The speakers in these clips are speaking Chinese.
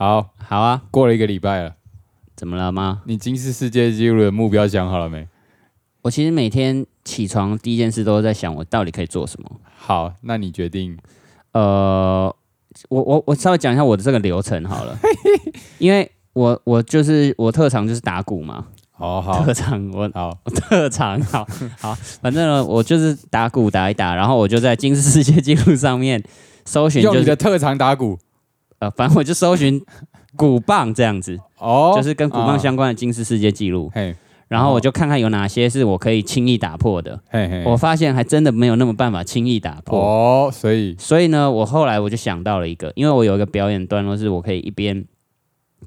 好，好啊，过了一个礼拜了，怎么了吗？你金氏世界纪录的目标想好了没？我其实每天起床第一件事都是在想，我到底可以做什么。好，那你决定。呃，我我我稍微讲一下我的这个流程好了，因为我我就是我特长就是打鼓嘛，好好。特长我好，特长好好，反正呢我就是打鼓打一打，然后我就在金氏世界纪录上面搜寻，用就是你的特长打鼓呃，反正我就搜寻 鼓棒这样子，哦，就是跟鼓棒相关的金氏世界纪录，嘿然后我就看看有哪些是我可以轻易打破的。嘿嘿，我发现还真的没有那么办法轻易打破。哦，所以所以呢，我后来我就想到了一个，因为我有一个表演段落是我可以一边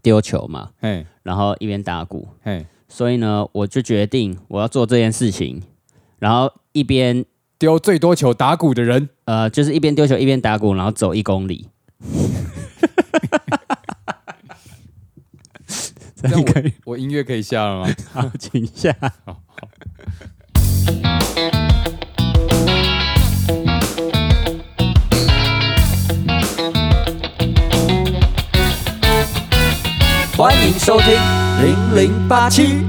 丢球嘛，嘿然后一边打鼓，嘿，所以呢，我就决定我要做这件事情，然后一边丢最多球打鼓的人，呃，就是一边丢球一边打鼓，然后走一公里。这 这样样可以，我音乐可以下了吗？好，请下。欢迎收听零零八七。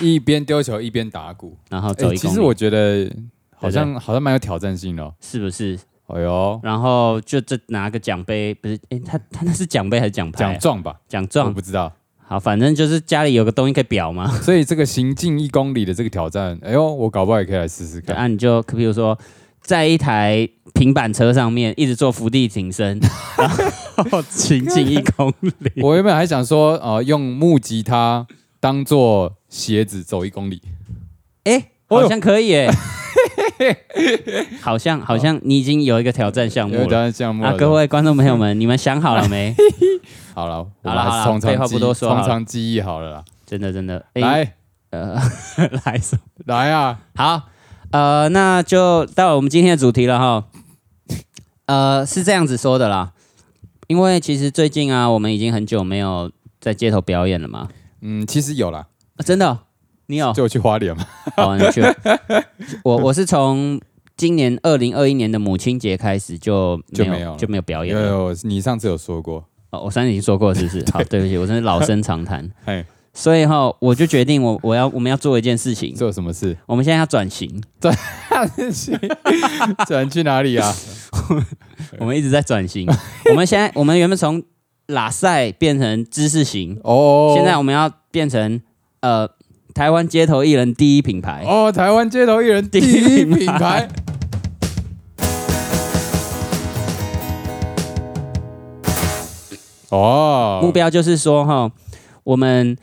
一边丢球一边打鼓，然后哎走一其实我觉得好像好像蛮有挑战性的哦。是不是？哎呦，然后就这拿个奖杯，不是？哎，他他那是奖杯还是奖牌啊？奖状吧，我奖状不。知道。好，反正就是家里有个东西可以表嘛。所以这个行进一公里的这个挑战，哎呦，我搞不好也可以来试试对，看。啊，你就比如说，在一台平板车上面一直做伏地挺身，然后行进一公里。我原本还想说，呃，用木吉他当做鞋子走一公里。哎、好像可以哎、好像好像你已经有一个挑战项目有挑了啊！战项目了各位观众朋友们，你们想好了没？好了，我好了好了们还是从废话长记忆，不多说好了从长记忆好了啦。真的真的，哎来呃，来什么？来啊，好，呃，那就到了我们今天的主题了哈。呃，是这样子说的啦，因为其实最近啊，我们已经很久没有在街头表演了嘛。嗯，其实有啦，啊、真的哦、你有？就去花莲吗。好，你去。我我是从今年二零二一年的母亲节开始就没有就没有就没有表演有了。有，你上次有说过，哦，我上次已经说过，是不是？好，对不起，我真是老生常谈。哎，所以哈，我就决定我我要我们要做一件事情，做什么事？我们现在要转型，转 去哪里啊？我们一直在转型。我们现在我们原本从拉塞变成知识型，哦，现在我们要变成呃台湾街头艺人第一品牌。哦，台湾街头艺人第一品牌。哦，目标就是说哈，我们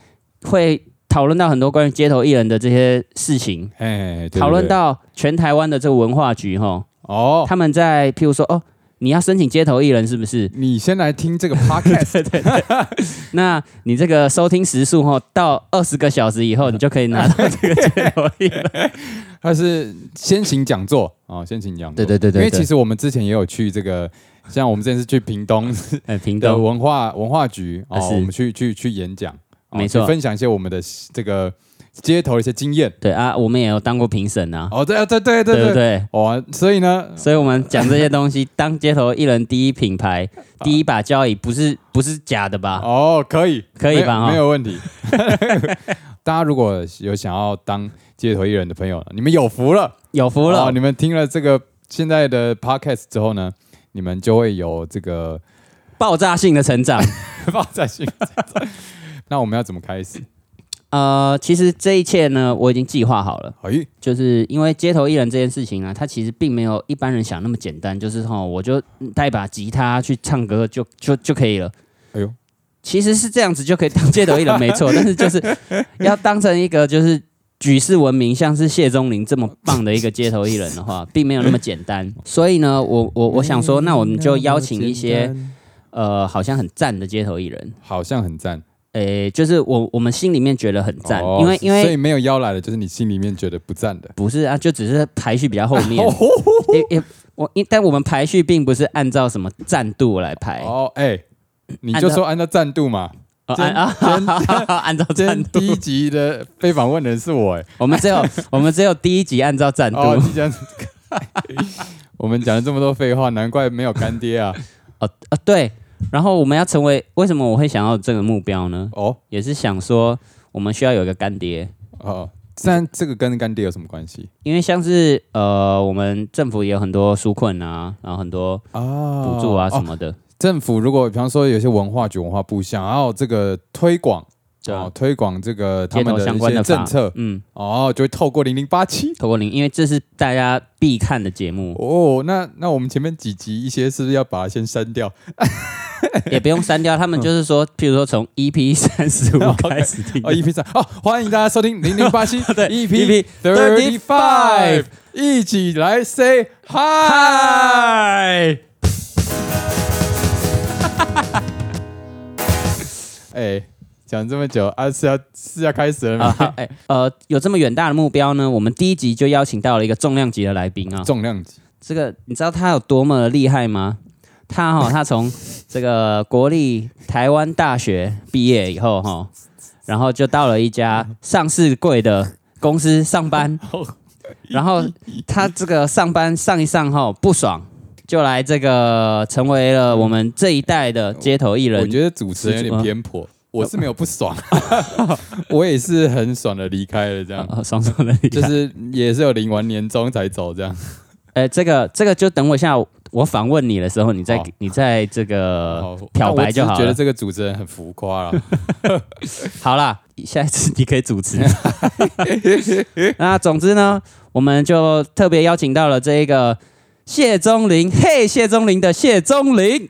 会讨论到很多关于街头艺人的这些事情，哎，对讨论到全台湾的这个文化局哈，哦，他们在譬如说哦，你要申请街头艺人是不是？你先来听这个 podcast，那你这个收听时数哈，到二十个小时以后，你就可以拿到这个街头艺人。他是先行讲座哦，先行讲座。对对对对对因为其实我们之前也有去这个，像我们之前是去屏东 哎，屏的东文化文化局哦，啊是我们去去去演讲，哦没错分享一些我们的这个街头的一些经验。对啊，我们也有当过评审啊，哦，对啊，对对对对对哇？哦，所以呢，所以我们讲这些东西，当街头艺人第一品牌、第一把交椅，不是不是假的吧？哦，可以，可以吧哈没有问题。大家如果有想要当街头艺人的朋友，你们有福了，有福了哦，你们听了这个现在的 podcast 之后呢，你们就会有这个爆炸性的成长。爆炸性。那我们要怎么开始？呃，其实这一切呢，我已经计划好了。哎，就是因为街头艺人这件事情啊，它其实并没有一般人想那么简单，就是哈，我就带把吉他去唱歌就就就可以了。哎呦，其实是这样子就可以当街头艺人，没错。但是 就是要当成一个就是举世闻名，像是谢钟林这么棒的一个街头艺人的话，并没有那么简单。所以呢，我我我想说，那我们就邀请一些呃，好像很赞的街头艺人。好像很赞，诶，就是我我们心里面觉得很赞，哦因为因为所以没有邀来的，就是你心里面觉得不赞的。不是啊，就只是排序比较后面。哦也也我因但我们排序并不是按照什么赞度来排，哦，哎，你就说按照赞度嘛。哦今按啊 按照今赞度第，一集的被访问人是我，哎，我们只有 我们只有第一集按照赞度。我们讲了这么多废话，难怪没有干爹啊！哦啊，对然后我们要成为为什么我会想要这个目标呢？哦。也是想说我们需要有一个干爹，哦，但这个跟干爹有什么关系？因为像是呃我们政府也有很多纾困啊，然后很多啊。补助啊什哦么的，政府如果比方说有些文化局、文化部想要这个推广，哦，推广这个他们的相关的政策，嗯，哦，就会透过零零八七。透过零，因为这是大家必看的节目，哦，那那我们前面几集一些是不是要把它先删掉？也不用删掉。他们就是说，譬如说从 EP 三十五 开始听。哦，EP 三哦，欢迎大家收听零零八七 对 EP EP thirty five，一起来 say hi。哎，讲这么久啊，是要是要开始了啊，吗？呃，有这么远大的目标呢，我们第一集就邀请到了一个重量级的来宾啊。重量级这个你知道他有多么的厉害吗？他哈、他从这个国立台湾大学毕业以后哈、然后就到了一家上市柜的公司上班，然后他这个上班上一上哈、不爽，就来这个成为了我们这一代的街头艺人。我觉得主持人有点偏颇，我是没有不爽，我也是很爽的离开了，这样啊爽爽的离开，就是也是有领完年终才走这样。呃，这个这个就等我一下，我访问你的时候，你再好你再这个好漂白就好我觉得这个主持人很浮夸了。好啦，下一次你可以主持。那总之呢，我们就特别邀请到了这一个谢宗林，嘿，谢宗林的谢宗林。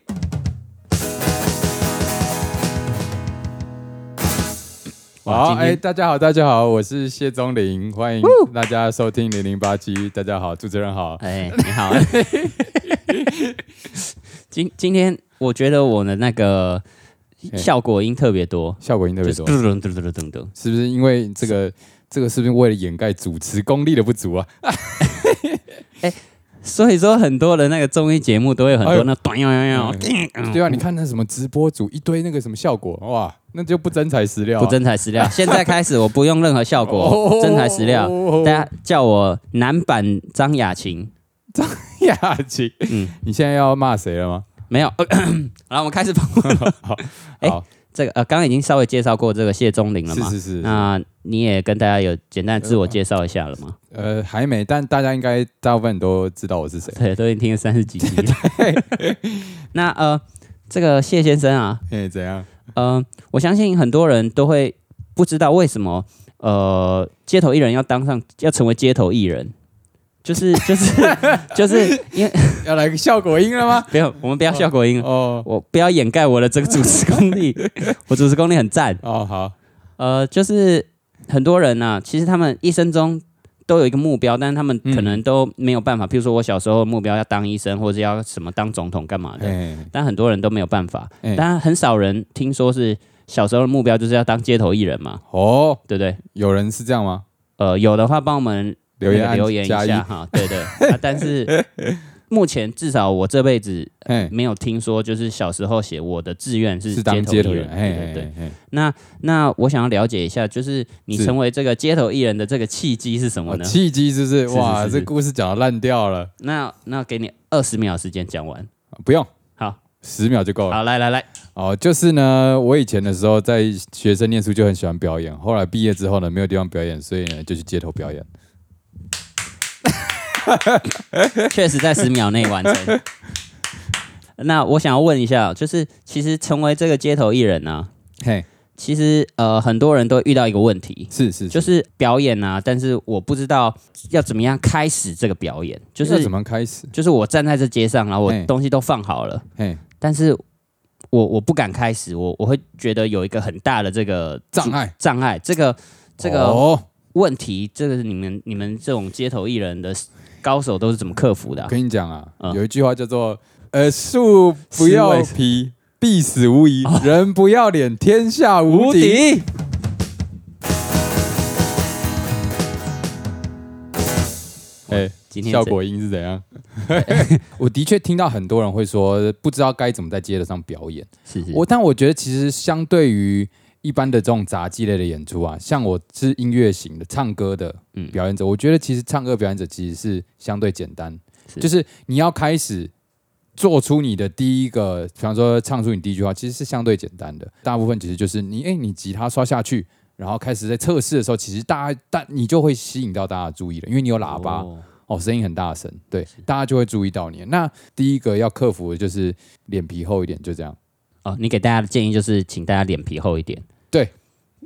好，哎、大家好，大家好，我是谢宗林，欢迎大家收听零零八七。大家好，主持人好。哎，你好。今今天我觉得我的那个效果音特别多，效果音特就是别多，噔噔噔噔噔噔。是不是因为这个？这个是不是为了掩盖主持功力的不足啊？所以说很多的那个综艺节目都会有很多那短呀呀对啊，你看那什么直播组一堆那个什么效果，哇，那就不真材实料、啊，不真材实料。现在开始我不用任何效果，哦真材实料。大家叫我男版张雅琴，张雅琴，嗯，你现在要骂谁了吗？没有。好了，我们开始访问。哎 好，这个呃，刚刚已经稍微介绍过这个谢宗林了嘛？是是是，那你也跟大家有简单自我介绍一下了吗？呃，还没，但大家应该大部分都知道我是谁。对，都已经听了三十几集了。那呃，这个谢先生啊，哎，怎样？呃，我相信很多人都会不知道为什么呃，街头艺人要当上要成为街头艺人，就是就是就是 因为要来个效果音了吗？不要，我们不要效果音，哦我不要掩盖我的这个主持功力，我主持功力很赞。哦，好，呃，就是很多人呢、其实他们一生中都有一个目标，但是他们可能都没有办法。譬如说我小时候的目标要当医生，或者要什么当总统干嘛的，哎，但很多人都没有办法。哎但很少人听说是小时候的目标就是要当街头艺人嘛，哦，对不对？有人是这样吗？呃，有的话帮我们留言那个留言一下哈，对对。啊但是 目前至少我这辈子哎，没有听说，就是小时候写我的志愿是是当街头艺人，对那那我想要了解一下，就是你成为这个街头艺人的这个契机是什么哦，呢？契机是不是？是哇，是是这故事讲的烂掉了，那那给你二十秒时间讲完。不用，好，十秒就够了。好，来来来，哦，就是呢，我以前的时候在学生念书就很喜欢表演，后来毕业之后呢，没有地方表演，所以呢就去街头表演。确实在十秒内完成。那我想要问一下，就是其实成为这个街头艺人呢、嘿，其实呃很多人都遇到一个问题，是是，就是是表演啊，但是我不知道要怎么样开始这个表演，就是怎么开始？就是我站在这街上，然后我东西都放好了，嘿，但是我我不敢开始，我我会觉得有一个很大的这个障碍，障碍，这个这个哦，问题，这个是你们你们这种街头艺人的高手都是怎么克服的跟你讲啊，嗯有一句话叫做“呃，树不要皮，必死无疑；人不要脸，天下无敌。”哎，今天效果音是怎样？我的确听到很多人会说，不知道该怎么在街头上表演。是是我但我觉得其实相对于一般的这种杂技类的演出啊，像我是音乐型的唱歌的嗯表演者，我觉得其实唱歌表演者其实是相对简单，是就是你要开始做出你的第一个，比方说唱出你第一句话，其实是相对简单的。大部分其实就是你，哎，你吉他刷下去，然后开始在测试的时候，其实大家，大你就会吸引到大家的注意了，因为你有喇叭，哦哦，声音很大声，对，大家就会注意到你。那第一个要克服的就是脸皮厚一点，就这样。哦，你给大家的建议就是，请大家脸皮厚一点。对，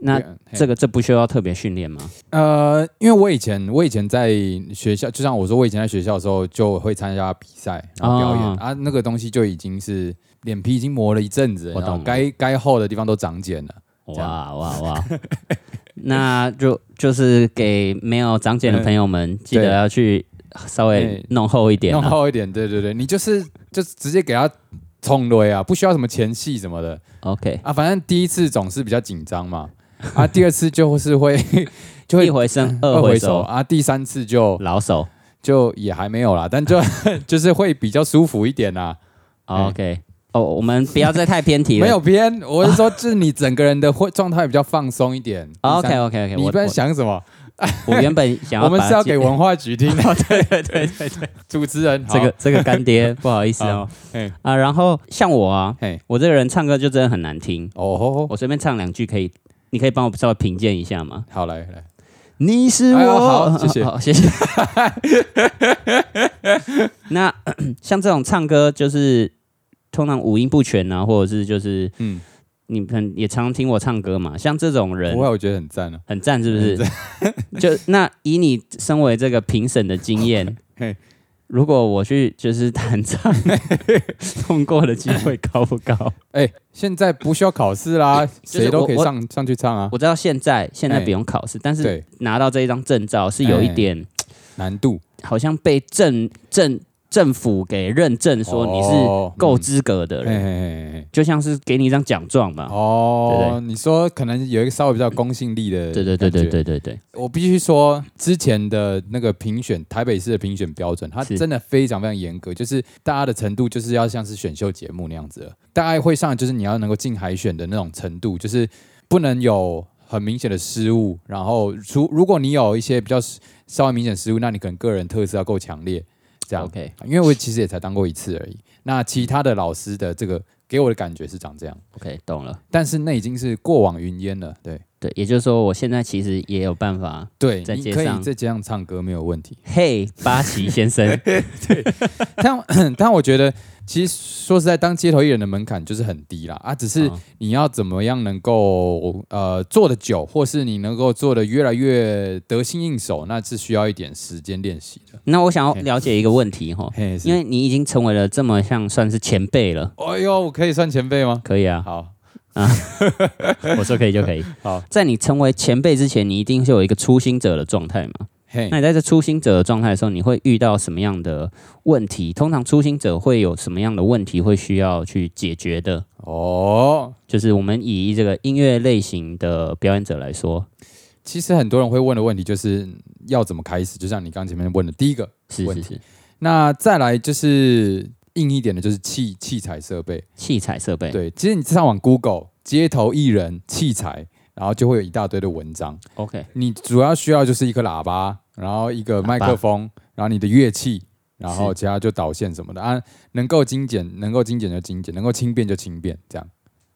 那对这个这不需要特别训练吗？呃，因为我以前我以前在学校，就像我说，我以前在学校的时候就会参加比赛，然后表演、哦啊，那个东西就已经是脸皮已经磨了一阵子，了该该厚的地方都长茧了。哇哇哇！那就就是给没有长茧的朋友们，记得要去稍微弄厚一点啊。弄厚一点，对对对，你就是就是直接给他冲雷啊，不需要什么前戏什么的 OK，啊，反正第一次总是比较紧张嘛，啊，第二次就是会 就会一回生二二回回熟熟，啊，第三次就老手。就也还没有啦，但就 就是会比较舒服一点啦。OK，哦，我们不要再太偏题了。没有偏，我是说，就是你整个人的会状态比较放松一点。OK 第三 OK OK，你一般我我想什么？我原本想要 我们是要给 文化局听的。对对对对对，主持人，这个这个干爹不好意思哦。嘿，啊，然后像我啊，嘿，我这个人唱歌就真的很难听，哦我随便唱两句可以，你可以帮我稍微评鉴一下吗？好来来，你是我，好谢谢。好谢谢。那 像这种唱歌，就是通常五音不全啊，或者是就是嗯，你们也常听我唱歌嘛，像这种人不会，我觉得很赞啊。很赞，是不是？就那以你身为这个评审的经验 嘿，如果我去就是弹唱，通过的机会高不高？哎，现在不需要考试啦，就是谁都可以上上去唱啊。我知道现在现在哎不用考试，但是，拿到这一张证照是有一哎点。难度好像被政政政府给认证说你是哦够资格的人。就像是给你一张奖状嘛。哦，你说可能有一个稍微比较公信力的，对对对对对。对对，我必须说，之前的那个评选，台北市的评选标准，它真的非常非常严格，就是大家的程度就是要像是选秀节目那样子，大概会上就是你要能够进海选的那种程度，就是不能有很明显的失误，然后如如果你有一些比较稍微明显失误，那你可能个人特色要够强烈，这样。OK 因为我其实也才当过一次而已，那其他的老师的这个给我的感觉是长这样，OK 懂了。但是那已经是过往云烟了，对对，也就是说，我现在其实也有办法。对，你可以在街上在街上唱歌没有问题。嘿，八旗先生，对但 但我觉得，其实说实在，当街头艺人的门槛就是很低啦啊，只是哦你要怎么样能够呃做的久，或是你能够做的越来越得心应手，那是需要一点时间练习的。那我想要了解一个问题哈，因为你已经成为了这么像算是前辈了，哎呦，我可以算前辈吗？可以啊，好，啊 我说可以就可以。好，在你成为前辈之前，你一定是有一个初心者的状态嘛？嘿那，你在这初心者的状态的时候，你会遇到什么样的问题？通常初心者会有什么样的问题会需要去解决的？哦，就是我们以这个音乐类型的表演者来说，其实很多人会问的问题就是要怎么开始，就像你刚前面问的第一个，问题是是是，那再来就是硬一点的，就是器器材设备。器材设备。对，其实你上网 Google 街头艺人器材，然后就会有一大堆的文章。，OK，你主要需要就是一个喇叭，然后一个麦克风，然后你的乐器，然后其他就导线什么的啊，能够精简，能够精简就精简，能够轻便就轻便，这样。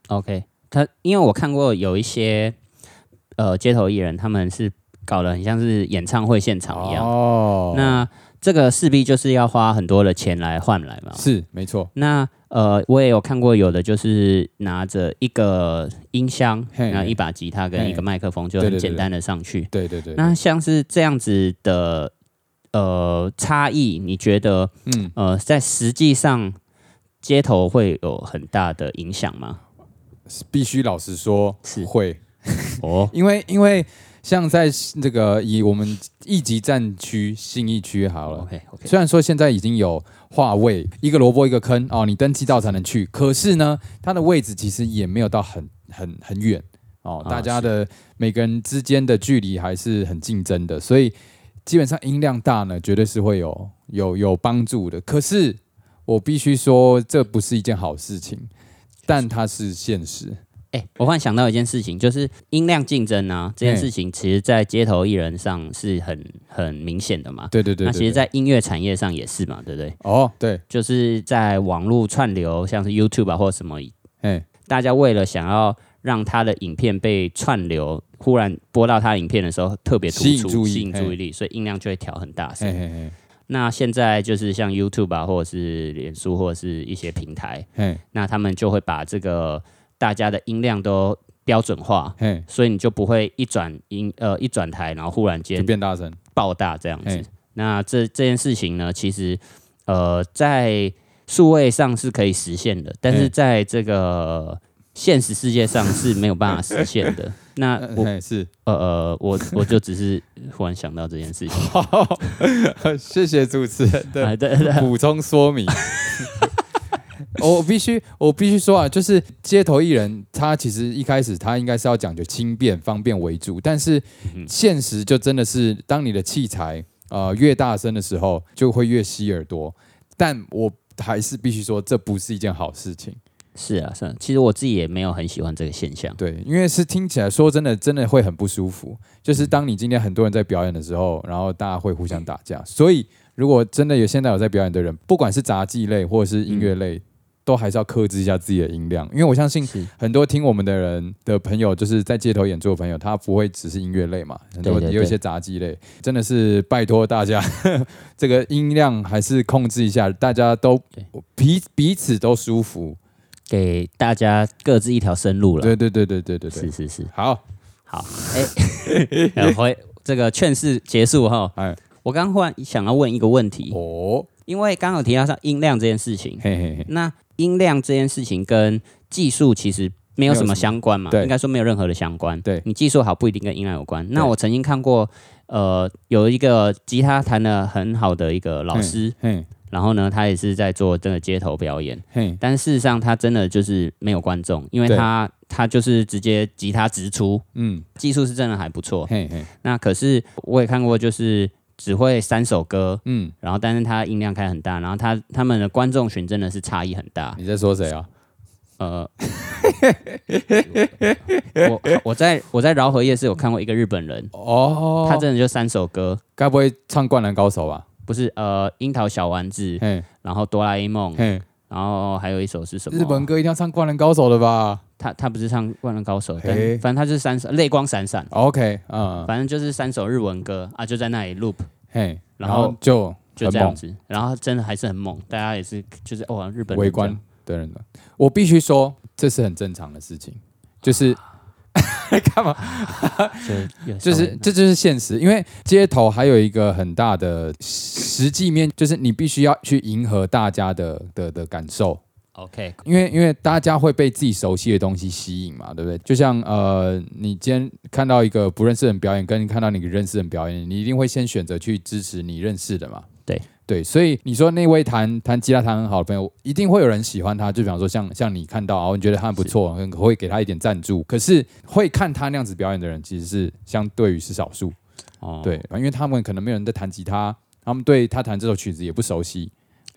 OK，他因为我看过有一些呃街头艺人，他们是搞得很像是演唱会现场一样。哦，那这个势必就是要花很多的钱来换来嘛。是没错，那呃，我也有看过有的就是拿着一个音箱，嘿然后一把吉他跟一个麦克风，就很简单的上去。对对对。那像是这样子的呃差异，你觉得嗯，呃在实际上街头会有很大的影响吗？必须老实说是会，哦，因为因为像在这个以我们一级战区信义区好了。OK OK，虽然说现在已经有划位，一个萝卜一个坑哦，你登记到才能去。可是呢，它的位置其实也没有到很很很远哦，啊大家的每个人之间的距离还是很竞争的，所以基本上音量大呢，绝对是会有有有帮助的。可是我必须说，这不是一件好事情，但它是现实。哎、我忽然想到一件事情，就是音量竞争啊，这件事情，其实在街头艺人上是很很明显的嘛。对对对对那其实，在音乐产业上也是嘛，对不对？哦，对，就是在网络串流，像是 YouTube 啊或者什么，哎，大家为了想要让他的影片被串流，忽然播到他影片的时候特别突出，吸引注意力，所以音量就会调很大声嘿。嘿嘿那现在就是像 YouTube 啊，或者是脸书，或者是一些平台，嘿那他们就会把这个大家的音量都标准化，嘿，所以你就不会一转音呃一转台，然后忽然就间变大声，爆大这样子。那这这件事情呢，其实呃在数位上是可以实现的，但是嘿在这个现实世界上是没有办法实现的。那呃我嘿是，呃呃我我就只是忽然想到这件事情。好，谢谢主持人对对，补充说明。我必须，我必须说啊，就是街头艺人，他其实一开始他应该是要讲究轻便、方便为主，但是嗯现实就真的是，当你的器材呃越大声的时候，就会越吸耳朵。但我还是必须说，这不是一件好事情。是啊是啊，其实我自己也没有很喜欢这个现象。对，因为是听起来说真的，真的会很不舒服。就是当你今天很多人在表演的时候，然后大家会互相打架。所以，如果真的有现在有在表演的人，不管是杂技类或者是音乐类，都还是要克制一下自己的音量。因为我相信很多听我们的人的朋友，就是在街头演出的朋友，他不会只是音乐类嘛，很多也有一些杂技类，真的是拜托大家，这个音量还是控制一下，大家都对。彼彼此都舒服。给大家各自一条生路了。对对对对对对对，是是是，好，好，哎、呃 回这个劝世结束哈。哎，我刚刚忽然想要问一个问题，哦，因为刚刚有提到上音量这件事情，嘿嘿嘿，那音量这件事情跟技术其实没有什么相关嘛，对。应该说没有任何的相关。对。你技术好不一定跟音量有关。那我曾经看过，呃，有一个吉他弹的很好的一个老师，嘿然后呢，他也是在做真的街头表演，嘿，但事实上他真的就是没有观众，因为他他就是直接吉他直出，嗯，技术是真的还不错。嘿嘿，那可是我也看过，就是只会三首歌，嗯，然后但是他音量开很大，然后他他们的观众群真的是差异很大。你在说谁啊？呃，我我在我在饶河夜市有看过一个日本人，哦，他真的就三首歌，该不会唱《灌篮高手》吧？不是呃樱桃小丸子，嘿，然后哆啦 A 梦，嘿，然后还有一首是什么？日本歌一定要唱《灌篮高手》的吧他他不是唱《灌篮高手》，但反正他就是三首泪光闪闪，？OK，嗯，反正就是三首日文歌啊，就在那里 loop 嘿，然然后后就就这样子，然后真的还是很猛，大家也是就是哇日本围观的人的，我必须说这是很正常的事情，就是。干嘛？就是这就是现实，因为街头还有一个很大的实际面，就是你必须要去迎合大家的的的感受。OK 因为因为大家会被自己熟悉的东西吸引嘛，对不对？就像呃，你今天看到一个不认识的人表演，跟看到你认识的人表演，你一定会先选择去支持你认识的嘛。对对，所以你说那位弹弹吉他弹很好的朋友，一定会有人喜欢他。就比方说像像你看到哦，你觉得他很不错，会给他一点赞助。可是会看他那样子表演的人，其实是相对于是少数。哦对，因为他们可能没有人在弹吉他，他们对他弹这首曲子也不熟悉。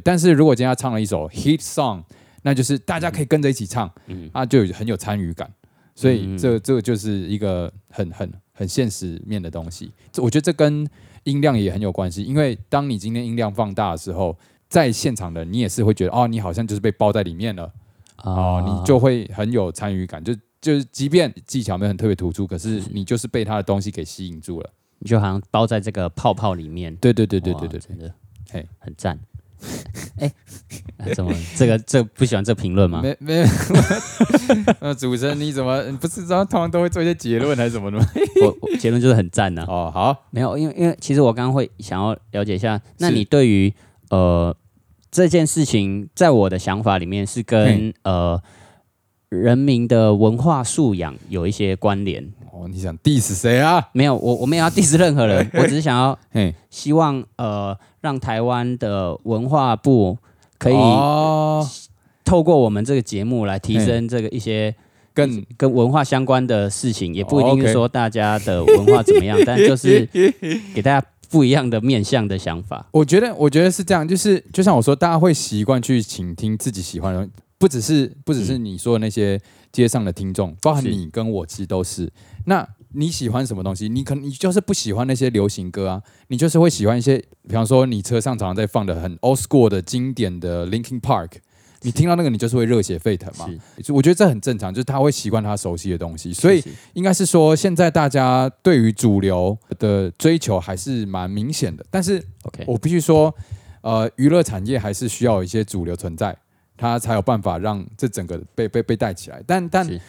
但是如果今天他唱了一首 hit song，那就是大家可以跟着一起唱，嗯啊就有很有参与感。所以嗯这这个就是一个很很很现实面的东西。这我觉得这跟音量也很有关系，因为当你今天音量放大的时候，在现场的你也是会觉得哦，你好像就是被包在里面了哦，你就会很有参与感。就就是即便技巧没有很特别突出，可是你就是被他的东西给吸引住了。你就好像包在这个泡泡里面。对对对对哇对对对。真的，嘿很赞。哎、怎么这个这不喜欢这评论吗？没没，呃，主持人你怎么你不是知道通常都会做一些结论还是什么的吗？我我结论就是很赞呐、哦，好，没有，因为因为其实我刚刚会想要了解一下，那你对于呃这件事情，在我的想法里面是跟嘿呃人民的文化素养有一些关联。哦，你想 diss 谁啊？没有，我我没有要 diss 任何人，我只是想要嘿，希望呃让台湾的文化部可以哦，透过我们这个节目来提升这个一些更跟文化相关的事情，也不一定说大家的文化怎么样，但就是给大家不一样的面向的想法。我觉得，我觉得是这样，就是就像我说，大家会习惯去倾听自己喜欢的东西。不只是不只是你说的那些街上的听众，包含你跟我，其实都是。那你喜欢什么东西？你可能你就是不喜欢那些流行歌啊，你就是会喜欢一些，比方说你车上常常在放的很 old school 的经典的 Linkin Park，你听到那个你就是会热血沸腾嘛。是，我觉得这很正常，就是他会习惯他熟悉的东西，所以应该是说现在大家对于主流的追求还是蛮明显的，但是 OK，我必须说，呃，娱乐产业还是需要一些主流存在，它才有办法让这整个被被被带起来。但但是。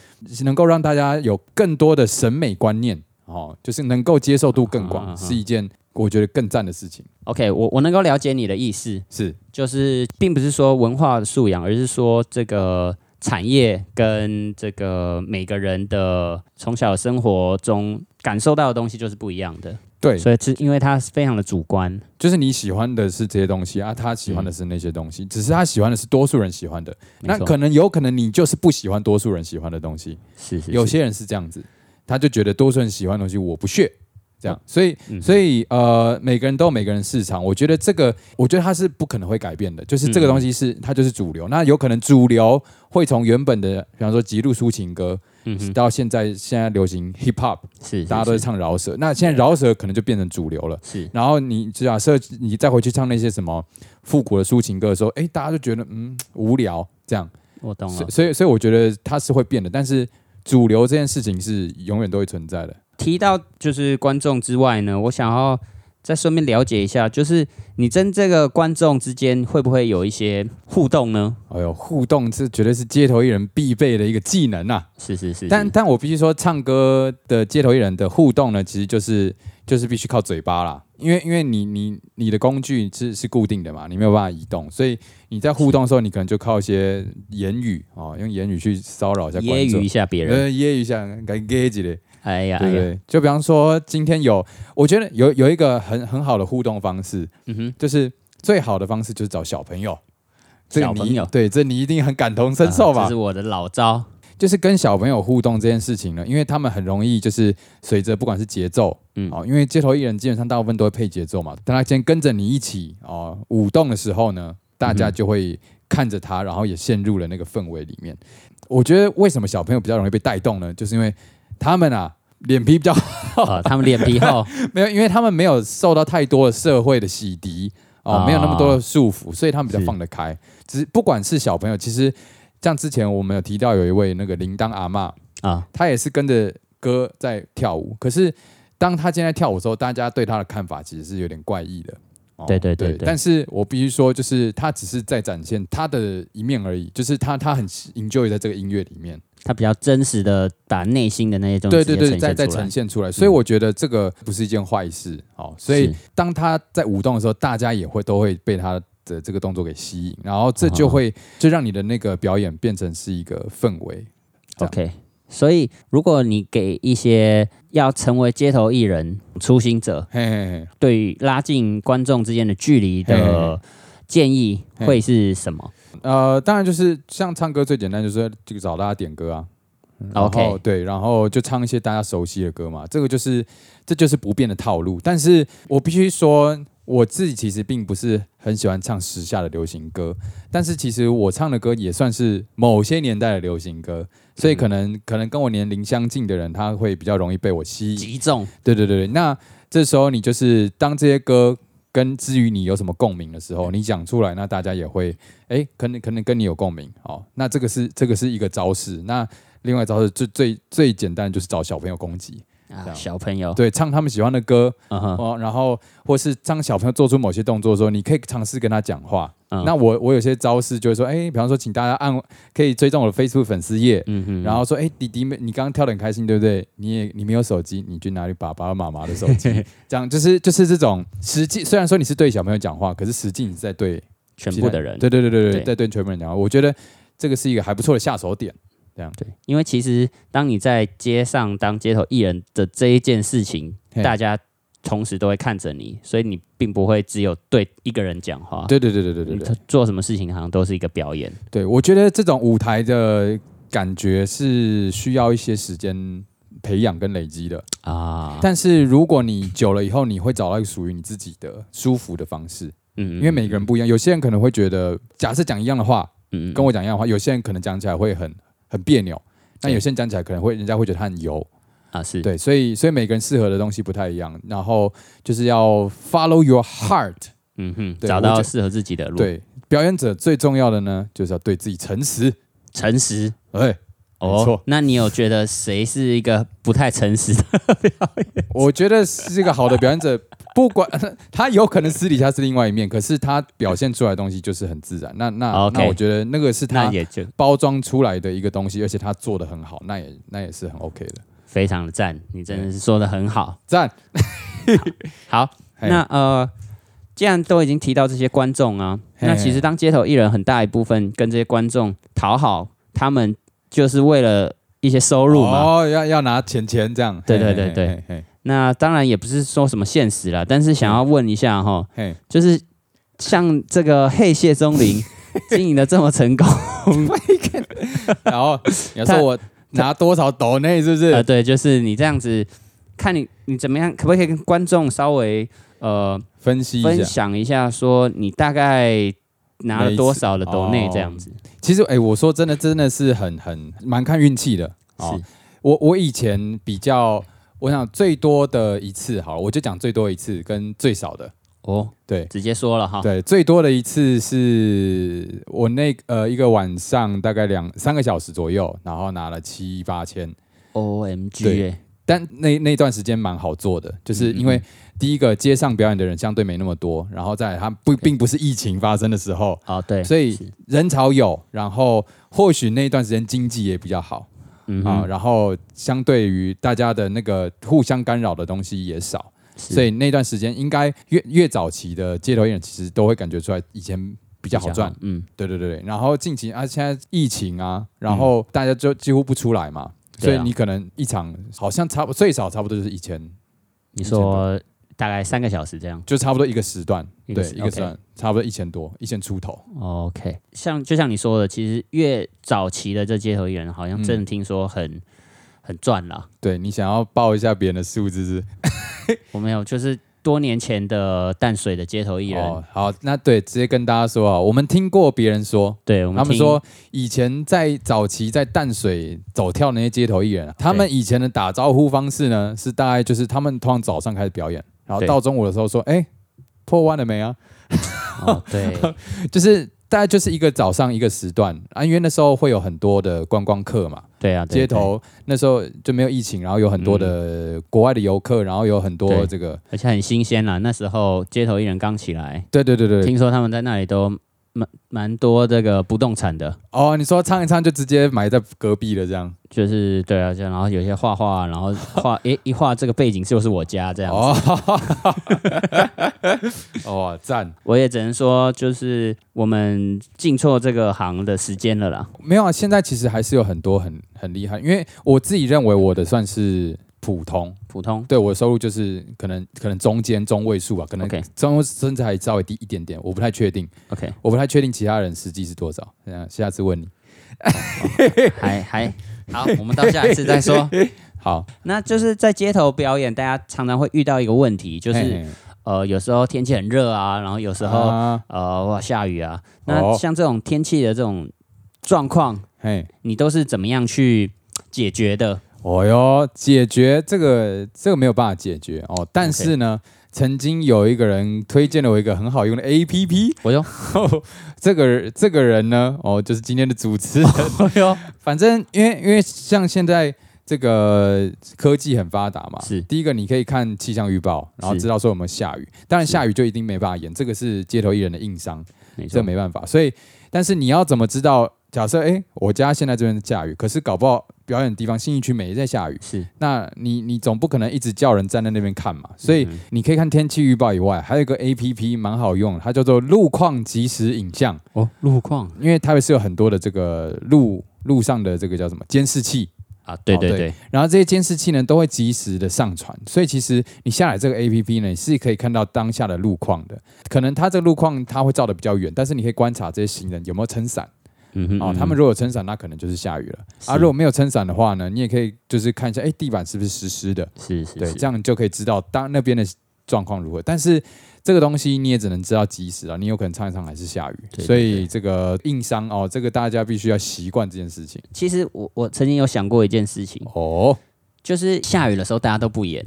能够让大家有更多的审美观念，哦，就是能够接受度更广，是一件我觉得更赞的事情。OK，我我能够了解你的意思，是。就是并不是说文化的素养，而是说这个产业跟这个每个人的从小生活中感受到的东西就是不一样的，对，所以是因为他非常的主观。就是你喜欢的是这些东西啊，他喜欢的是那些东西，只是他喜欢的是多数人喜欢的，那可能有可能你就是不喜欢多数人喜欢的东西。是是是。有些人是这样子，他就觉得多数人喜欢的东西我不屑，这样，所以嗯。所以呃，每个人都有每个人市场，我觉得这个，我觉得他是不可能会改变的，就是这个嗯。东西是它就是主流，那有可能主流会从原本的，比方说极度抒情歌，嗯，到现在现在流行 hip hop，是大家都唱饶舌，那现在饶舌可能就变成主流了。是然后你假设你再回去唱那些什么复古的抒情歌的时候，哎，大家就觉得嗯无聊这样，我懂了。所以所以我觉得它是会变的，但是主流这件事情是永远都会存在的。提到就是观众之外呢，我想要再顺便了解一下，就是你跟这个观众之间会不会有一些互动呢？哎呦，互动这绝对是街头艺人必备的一个技能呐、是是是，是。但但我必须说，唱歌的街头艺人的互动呢，其实就是就是必须靠嘴巴啦，因为因为你你你的工具是是固定的嘛，你没有办法移动，所以你在互动的时候，你可能就靠一些言语哦，用言语去骚扰一下揶观众。揄一，下别人。呃，揶揄一下，该 g 几嘞，哎呀，对不对？就比方说，今天有，我觉得有有一个很很好的互动方式，嗯哼，就是最好的方式就是找小朋友。这个你小朋友对，这你一定很感同身受吧？啊这是我的老招。就是跟小朋友互动这件事情呢，因为他们很容易就是随着不管是节奏，嗯哦，因为街头艺人基本上大部分都会配节奏嘛，当他今天跟着你一起哦舞动的时候呢，大家就会看着他，然后也陷入了那个氛围里面。我觉得为什么小朋友比较容易被带动呢？就是因为他们啊脸皮比较啊，他们脸皮厚，没有，因为他们没有受到太多的社会的洗涤哦，哦没有那么多的束缚，所以他们比较放得开。只是不管是小朋友，其实像之前我们有提到有一位那个铃铛阿嬷，啊，她也是跟着歌在跳舞，可是当他今天在跳舞的时候，大家对他的看法其实是有点怪异的。哦对对对对但是我必须说，就是他只是在展现他的一面而已，就是他他很 enjoy 在这个音乐里面，他比较真实的把内心的那些东西对对对，直接在在呈现出来呈现出来，所以我觉得这个不是一件坏事哦。所以当他在舞动的时候，大家也会都会被他的这个动作给吸引，然后这就会就让你的那个表演变成是一个氛围。OK。所以，如果你给一些要成为街头艺人初心者，嘿嘿嘿，对于拉近观众之间的距离的建议会是什么？呃，当然就是像唱歌最简单，就是这个找大家点歌啊。OK 对，然后就唱一些大家熟悉的歌嘛，这个就是这就是不变的套路。但是我必须说，我自己其实并不是很喜欢唱时下的流行歌，但是其实我唱的歌也算是某些年代的流行歌，所以可能、可能跟我年龄相近的人，他会比较容易被我吸引。击中对对对对，那这时候你就是当这些歌跟至于你有什么共鸣的时候，你讲出来，那大家也会哎，可能可能跟你有共鸣哦。那这个是这个是一个招式。那另外一招式最最最简单的就是找小朋友攻击，啊，小朋友，对，唱他们喜欢的歌嗯哼，哦，然后或是当小朋友做出某些动作的时候，你可以尝试跟他讲话。嗯那我我有些招式就会说，哎，比方说，请大家按可以追踪我的 Facebook 粉丝页，嗯哼，然后说，哎，弟弟们，你刚刚跳的很开心，对不对？你也你没有手机，你去拿你爸爸妈妈的手机，这样就是就是这种实际。虽然说你是对小朋友讲话，可是实际你是在对全部的人，对对对对对，对在对全部人讲话。我觉得这个是一个还不错的下手点。这样对，因为其实当你在街上当街头艺人的这一件事情，大家同时都会看着你，所以你并不会只有对一个人讲话。对对对对对对你对，做什么事情好像都是一个表演。对我觉得这种舞台的感觉是需要一些时间培养跟累积的。啊，但是如果你久了以后，你会找到一个属于你自己的舒服的方式。嗯因为每个人不一样，有些人可能会觉得，假设讲一样的话，嗯，跟我讲一样的话，有些人可能讲起来会很很别扭，但有些人讲起来可能会人家会觉得他很油，啊是，对，所以所以每个人适合的东西不太一样，然后就是要 follow your heart，嗯哼，对找到适合自己的路，，对，表演者最重要的呢，就是要对自己诚实，诚实。哎，没错哦，那你有觉得谁是一个不太诚实的？我觉得是一个好的表演者，不管 他有可能私底下是另外一面，可是他表现出来的东西就是很自然。那那 OK 那我觉得那个是他那也就包装出来的一个东西，而且他做的很好，那也那也是很 OK 的。非常的赞，你真的是说的很好。赞。好，嘿那呃，既然都已经提到这些观众啊，那其实当街头艺人很大一部分跟这些观众讨好他们，就是为了一些收入嘛。哦，要要拿钱钱这样。对对对对，那当然也不是说什么现实啦，但是想要问一下哈，嘿，就是像这个黑谢钟林 经营的这么成功，然后你要说我 拿多少斗内是不呃，是？对，就是你这样子，看你你怎么样，可不可以跟观众稍微呃分析一分。享一下，说你大概拿了多少的斗内哦这样子？其实，哎，我说真的，真的是很很蛮看运气的。哦，我我以前比较，我想最多的一次，好了，我就讲最多一次跟最少的。哦，对。直接说了哈。对，最多的一次是我那呃一个晚上大概两三个小时左右，然后拿了七八千。O M G，对哎，但那那段时间蛮好做的，就是因为嗯第一个街上表演的人相对没那么多，然后再来它不并不是疫情发生的时候，啊对，所以人潮有，然后或许那一段时间经济也比较好啊，嗯啊，然后相对于大家的那个互相干扰的东西也少，是所以那段时间应该越越早期的街头艺人其实都会感觉出来以前比较好赚，嗯，对对对对，然后近期啊现在疫情啊，然后大家就几乎不出来嘛，所以你可能一场好像差不最少差不多就是一千，你说大概三个小时这样。就差不多一个时段，一对一个时段差不多一千多，一千出头。，OK。像就像你说的，其实越早期的这街头艺人，好像嗯。真的听说很很赚啦。对你想要报一下别人的数字是 我没有，就是多年前的淡水的街头艺人，哦，好，那对，直接跟大家说啊，我们听过别人说，对我他们说以前在早期在淡水走跳那些街头艺人啊，他们以前的打招呼方式呢，是大概就是他们通常早上开始表演，然后对。到中午的时候说，哎，破万了没啊？哦，对，就是大概就是一个早上一个时段啊，因为那时候会有很多的观光客嘛，对啊，对街，头那时候就没有疫情，然后有很多的国外的游客，然后有很多这个，而且很新鲜啦。那时候街头艺人刚起来，对对对对，听说他们在那里都蛮蛮多这个不动产的，哦，你说唱一唱就直接埋在隔壁了这样，就是对啊，这样然后有些画画，然后画 诶一画这个背景就是我家这样子。哦，哦，赞，我也只能说，就是我们进错这个行的时间了啦。没有啊，现在其实还是有很多很很厉害，因为我自己认为我的算是普通，普通对我的收入就是可能可能中间中位数啊，可能 OK 中甚至还稍微低一点点，我不太确定，，OK，我不太确定其他人实际是多少，嗯，下次问你。还还 好，我们到下一次再说。好，那就是在街头表演，大家常常会遇到一个问题，就是嘿嘿呃，有时候天气很热啊，然后有时候、啊呃哇下雨啊。那哦像这种天气的这种状况，嘿，你都是怎么样去解决的？哦哟，解决这个这个没有办法解决哦，但是呢。曾经有一个人推荐了我一个很好用的 A P P，我哟，这个这个人呢，哦，就是今天的主持人。哦哟，反正因为因为像现在这个科技很发达嘛，是第一个你可以看气象预报，然后知道说有没有下雨。当然下雨就一定没办法演，这个是街头艺人的硬伤，这没办法。所以，但是你要怎么知道？假设哎，我家现在这边下雨，可是搞不好表演的地方信义区没在下雨，是那你你总不可能一直叫人站在那边看嘛。所以嗯你可以看天气预报以外，还有一个 A P P 蛮好用，它叫做路况即时影像。哦，路况因为台北是有很多的这个路路上的这个叫什么监视器，啊，对对对，然后这些监视器呢都会及时的上传，所以其实你下载这个 A P P 呢，你是可以看到当下的路况的。可能它这个路况它会照的比较远，但是你可以观察这些行人有没有撑伞嗯哼，他们如果有撑伞，那可能就是下雨了。啊。如果没有撑伞的话呢，你也可以就是看一下，哎，地板是不是湿湿的？是是对，这样你就可以知道当那边的状况如何。但是这个东西你也只能知道及时啊，你有可能唱一唱还是下雨，所以这个硬伤哦，这个大家必须要习惯这件事情。其实我我曾经有想过一件事情，哦。就是下雨的时候大家都不演，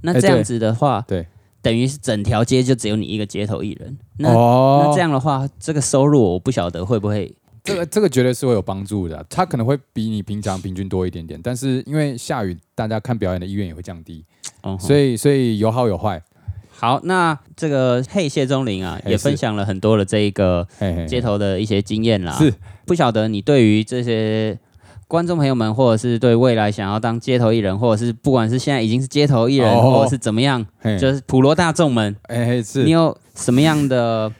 那哎这样子的话，对，等于是整条街就只有你一个街头艺人。那、哦，那这样的话，这个收入我不晓得会不会这个 这个绝对是会有帮助的啊、它可能会比你平常平均多一点点，但是因为下雨，大家看表演的意愿也会降低，哦，所以所以有好有坏。好，那这个嘿谢钟林啊，也分享了很多的这一个街头的一些经验啦。是，不晓得你对于这些观众朋友们，或者是对未来想要当街头艺人，或者是不管是现在已经是街头艺人，哦。或者是怎么样，就是普罗大众们，哎嘿是。你有什么样的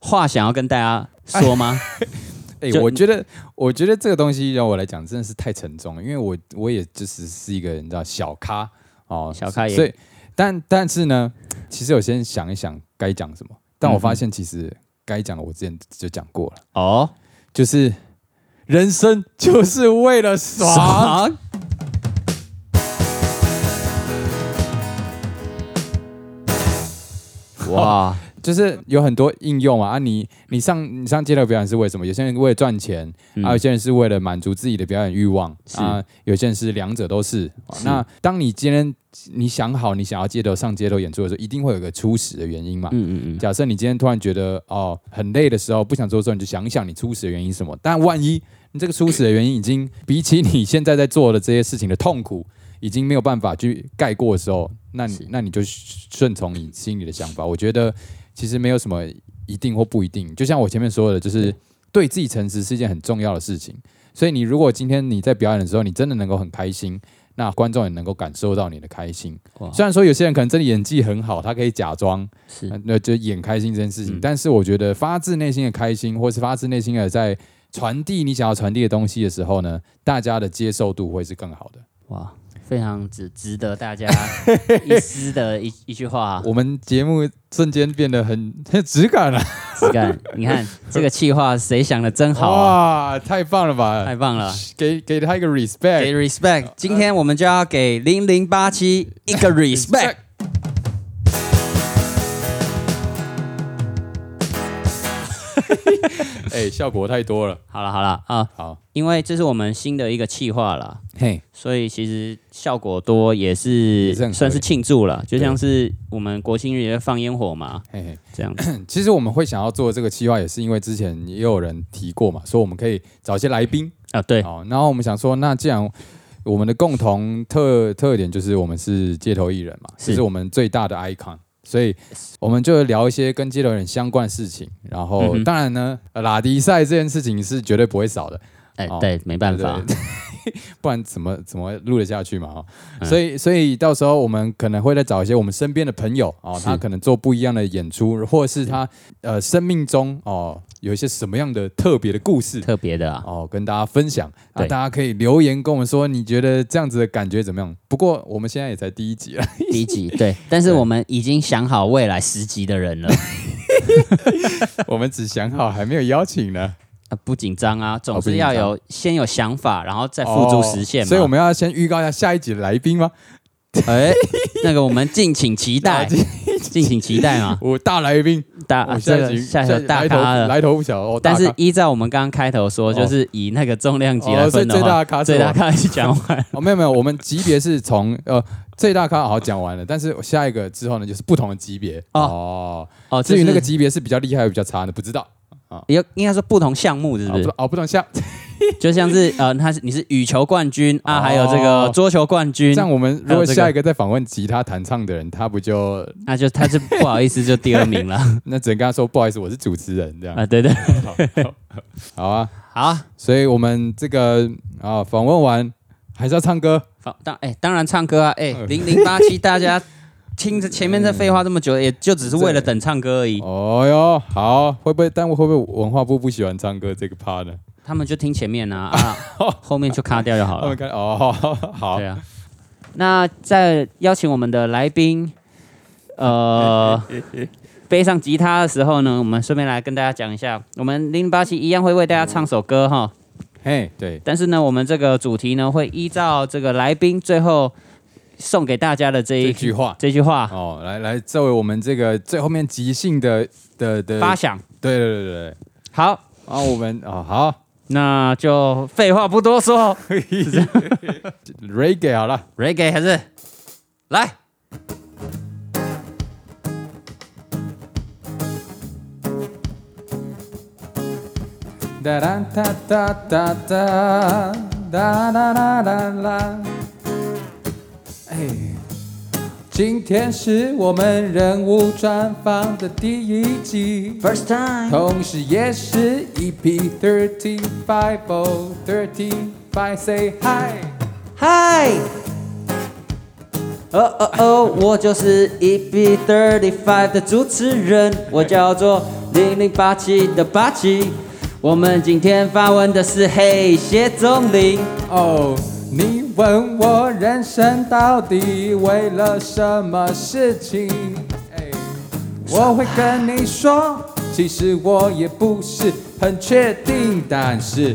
话想要跟大家说吗？哎、就我觉得，我觉得这个东西让我来讲真的是太沉重了，因为我我也就是是一个你知道小咖哦，小咖也所以但但是呢，其实我先想一想该讲什么，但我发现其实该讲的我之前就讲过了，哦，就是人生就是为了爽。爽，哇，就是有很多应用嘛啊你，你上你上街头表演是为什么？有些人为了赚钱，嗯啊，有些人是为了满足自己的表演欲望啊，有些人是两者都是。那当你今天你想好你想要街头上街头演出的时候，一定会有个初始的原因嘛。嗯嗯嗯，假设你今天突然觉得哦很累的时候，不想做的时候，你就想一想你初始的原因是什么。但万一你这个初始的原因已经比起你现在在做的这些事情的痛苦，已经没有办法去盖过的时候，那你那你就顺从你心里的想法。我觉得其实没有什么一定或不一定，就像我前面说的，就是对自己诚实是一件很重要的事情。所以你如果今天你在表演的时候，你真的能够很开心，那观众也能够感受到你的开心。虽然说有些人可能真的演技很好，他可以假装，是那那就演开心这件事情。嗯但是我觉得发自内心的开心，或是发自内心的在传递你想要传递的东西的时候呢，大家的接受度会是更好的。哇，非常值值得大家 一思的一一句话，我们节目瞬间变得很很有质感了，质感。你看这个气话，谁想的真好啊，哇，太棒了吧！太棒了。给给他一个 respect 给。respect，今天我们就要给零零八七一个 respect。哎、效果太多了。好了好了啊，好，因为这是我们新的一个企划了，嘿，所以其实效果多也是算是庆祝了，就像是我们国庆日也会放烟火嘛，嘿嘿。这样子。其实我们会想要做这个计划，也是因为之前也有人提过嘛，说我们可以找一些来宾啊，对，哦。然后我们想说，那既然我们的共同特特点就是我们是街头艺人嘛，是这是我们最大的 icon，所以我们就聊一些跟街头人相关的事情。然后嗯当然呢，呃拉迪赛这件事情是绝对不会少的。哦，哎对，没办法不然怎么怎么录得下去嘛？哦，嗯。所以所以到时候我们可能会再找一些我们身边的朋友哦，他可能做不一样的演出，或者是。他呃生命中哦有一些什么样的特别的故事特别的啊，哦，跟大家分享。啊，对。大家可以留言跟我们说你觉得这样子的感觉怎么样？不过我们现在也才第一集啊，第一集 对，但是我们已经想好未来十集的人了，我们只想好还没有邀请呢，啊不紧张啊，总是要有先有想法，然后再付诸实现嘛。哦所以我们要先预告一下下一集的来宾吗？哎，那个我们敬请期待啊，敬敬请期待嘛，我大来宾，大下下头大咖了。来头不小哦，但是依照我们刚刚开头说，哦就是以那个重量级来分的话，最大的咖最大咖是讲完。哦，没有没有，我们级别是从呃最大咖好讲完了，但是下一个之后呢，就是不同的级别哦哦。哦，至于那个就是级别是比较厉害还是比较差的，不知道。有应该说不同项目，是不是？哦不同项，就像是呃，他是你是羽球冠军啊，哦还有这个桌球冠军这，样我们如果下一个再访问吉他弹唱的人，他不就那 就他就不好意思就第二名了 那只能跟他说不好意思，我是主持人这样。啊。对对，好啊，好，所以我们这个啊访问完还是要唱歌，当哎当然唱歌啊，哎嗯零零八七大家。听着前面这废话这么久，也就只是为了等唱歌而已。哦哟，好，会不会？但会不会文化部不喜欢唱歌这个 part 呢？他们就听前面啊，啊，后面就卡掉就好了哦，好对，啊，那在邀请我们的来宾，呃，背上吉他的时候呢，我们顺便来跟大家讲一下，我们零八七一样会为大家唱首歌哈。嘿，对，但是呢，我们这个主题呢会依照这个来宾最后送给大家的这一这句话。这句话。哦，来来，作为我们这个最后面即兴的的的，发响。对对对对。对，好，然后我们哦好。那就废话不多说。Reggae 好了，，reggae 还是？来。哒哒哒哒哒哒哒哒哒哒啦。哎，今天是我们人物专访的第一集，First time，同时也是 EP thirty five oh thirty five say hi hi。哦哦哦，我就是 EP Thirty Five 的主持人，我叫做零零八七的八七。我们今天发问的是嘿谢总林。哦，你问我人生到底为了什么事情？我会跟你说，其实我也不是很确定，但是。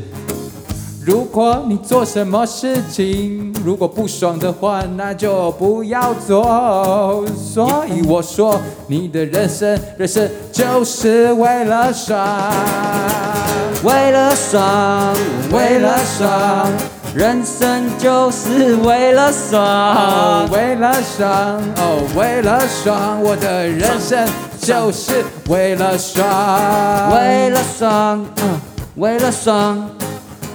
如果你做什么事情，如果不爽的话，那就不要做。所以我说，你的人生，人生就是为了爽。为了爽，为了爽，人生就是为了哦，爽。为了爽，哦，为了爽，我的人生就是为了爽。为了爽，嗯，为了爽，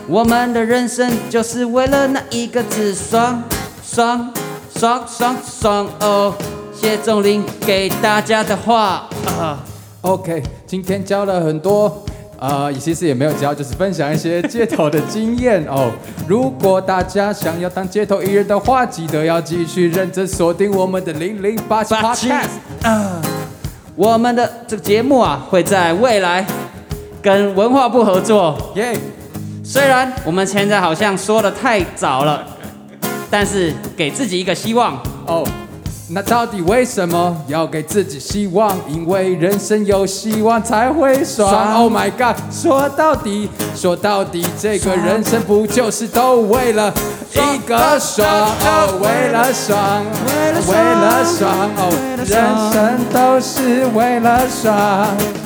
我们的人生就是为了那一个字爽，爽，爽，爽，爽哦！谢仲林给大家的话啊，OK，今天教了很多。啊、其实也没有教，就是分享一些街头的经验哦。如果大家想要当街头艺人的话，记得要继续认真锁定我们的零零八七八七 Podcast。我们的这个节目啊，会在未来跟文化部合作。耶、虽然我们现在好像说的太早了，但是给自己一个希望。哦，那到底为什么要给自己希望？因为人生有希望才会爽。Oh my god！说到底，说到底，这个人生不就是都为了一个爽？哦，为了爽，为了爽哦，人生都是为了爽。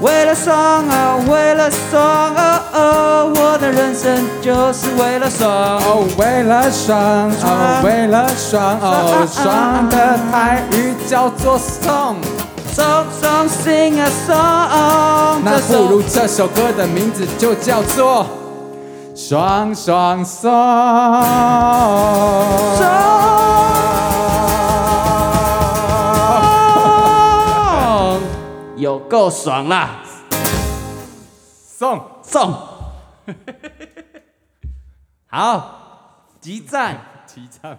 为了爽啊，为了爽啊哦，我的人生就是为了爽。哦，为了爽，哦，为了爽，哦，爽的台语叫做送。Song song sing a song，那首不如这首歌的名字就叫做《双双送》。爽够爽啦！送，送，好，激战。齐唱。